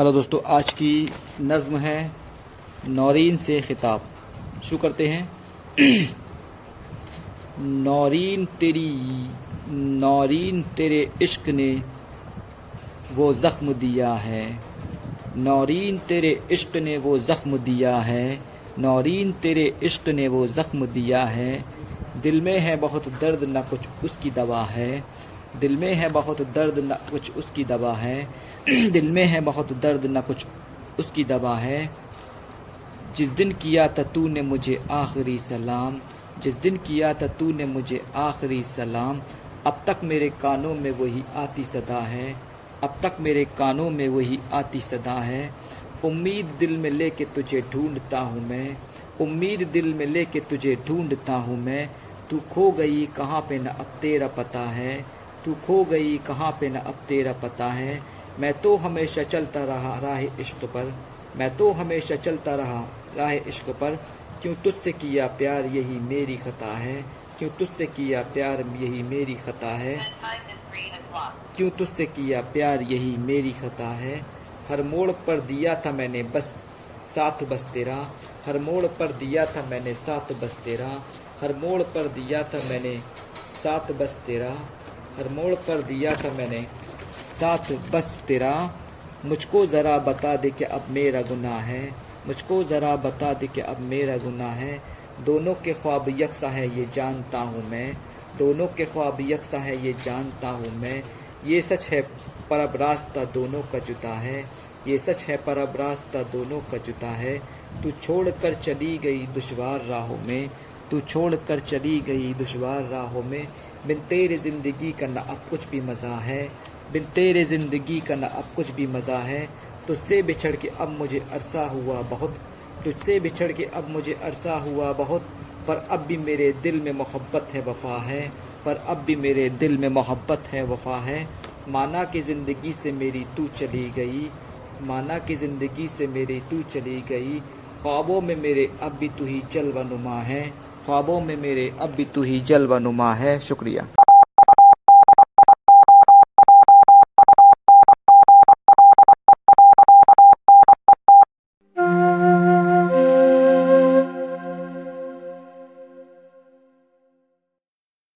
Hello दोस्तों, आज की नज़्म है नौरीन से ख़िताब। शुरू करते हैं। नौरीन तेरी, नौरीन तेरे इश्क ने वो ज़ख्म दिया है। नौरीन तेरे इश्क ने वो ज़ख्म दिया है। नौरीन तेरे इश्क ने वो ज़ख्म दिया है। दिल में है बहुत दर्द, न कुछ उसकी दवा है। दिल में है बहुत दर्द न कुछ उसकी दवा है। दिल में है बहुत दर्द न कुछ उसकी दवा है। जिस दिन किया था तूने मुझे आखिरी सलाम, जिस दिन किया था तूने मुझे आखिरी सलाम, अब तक मेरे कानों में वही आती सदा है। अब तक मेरे कानों में वही आती सदा है। उम्मीद दिल में लेके तुझे ढूंढता हूँ मैं। उम्मीद दिल में लेके तुझे ढूंढता हूँ मैं। तू खो गई कहाँ पे न, अब तेरा पता है। तू खो गई, कहाँ पे न अब तेरा पता है। मैं तो हमेशा चलता रहा राह इश्क पर। मैं तो हमेशा चलता रहा राह इश्क पर। क्यों तुझसे किया प्यार यही मेरी खता है? क्यों तुझसे किया प्यार यही मेरी खता है? क्यों तुझसे किया प्यार यही मेरी खता है? हर मोड़ पर दिया था मैंने बस साथ बस तेरा। हर मोड़ पर दिया था मैंने साथ बस तेरा। हर मोड़ पर दिया था मैंने साथ बस तेरा। हर मोड़ कर दिया था मैंने। साथ, बस तेरा। मुझको ज़रा बता दे कि अब मेरा गुनाह है। मुझको ज़रा बता दे कि अब मेरा गुनाह है। दोनों के ख्वाब यकसा है, ये जानता हूँ मैं। दोनों के ख्वाब यकसा है, ये जानता हूँ मैं। ये सच है, पर अब रास्ता दोनों का जुदा है। ये सच है, पर अब रास्ता दोनों का जुदा है। तू छोड़ कर चली गई दुशवार राहों में। तू छोड़ कर चली गई दुशवार राहों में। बिन तेरे ज़िंदगी का न अब कुछ भी मज़ा है। बिन तेरे ज़िंदगी का न अब कुछ भी मज़ा है। तुझसे बिछड़ के अब मुझे अरसा हुआ बहुत। तुझसे बिछड़ के अब मुझे अरसा हुआ बहुत। पर अब भी मेरे दिल में मोहब्बत है, वफा है। पर अब भी मेरे दिल में मोहब्बत है, वफा है। माना कि ज़िंदगी से मेरी तू चली गई। माना कि ज़िंदगी से मेरी तू चली गई। ख्वाबों में मेरे अब भी तू ही जलवा नुमा है। ख्वाबों में मेरे अब भी तू ही जलवा नुमा है शुक्रिया।